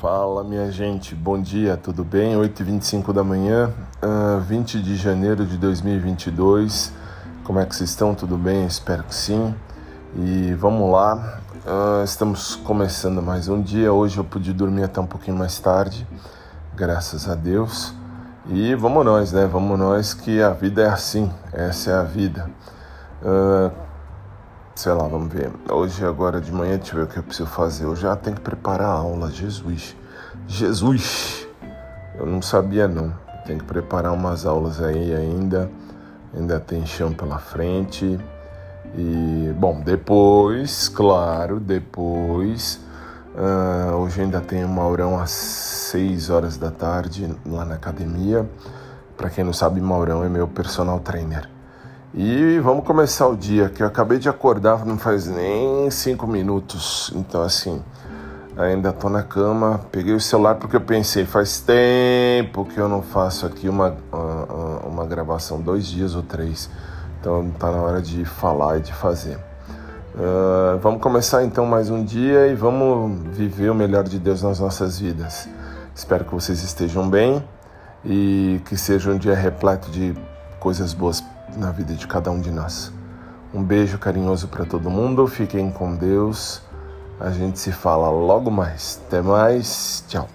Fala minha gente, bom dia, tudo bem? 8h25 da manhã, uh, ah, 20 de janeiro de 2022. Como é que vocês estão? Tudo bem? Espero que sim. E vamos lá, uh, estamos começando mais um dia. Hoje eu pude dormir até um pouquinho mais tarde, graças a Deus. E vamos nós, né? Vamos nós que a vida é assim, essa é a vida. Uh, sei lá, vamos ver. Hoje, agora de manhã, deixa eu ver o que eu preciso fazer. Eu já tenho que preparar a aula. Jesus. Jesus! Eu não sabia, não. Tem que preparar umas aulas aí ainda. Ainda tem chão pela frente. E, bom, depois, claro, depois. Uh, hoje ainda tem uma Maurão às 6 horas da tarde lá na academia. Para quem não sabe, Maurão é meu personal trainer. E vamos começar o dia, que eu acabei de acordar, não faz nem cinco minutos. Então, assim, ainda tô na cama. Peguei o celular porque eu pensei, faz tempo que eu não faço aqui uma, uma, uma gravação, dois dias ou três. Então, tá na hora de falar e de fazer. Uh, vamos começar então mais um dia e vamos viver o melhor de Deus nas nossas vidas. Espero que vocês estejam bem e que seja um dia repleto de coisas boas na vida de cada um de nós. Um beijo carinhoso para todo mundo, fiquem com Deus. A gente se fala logo mais. Até mais, tchau.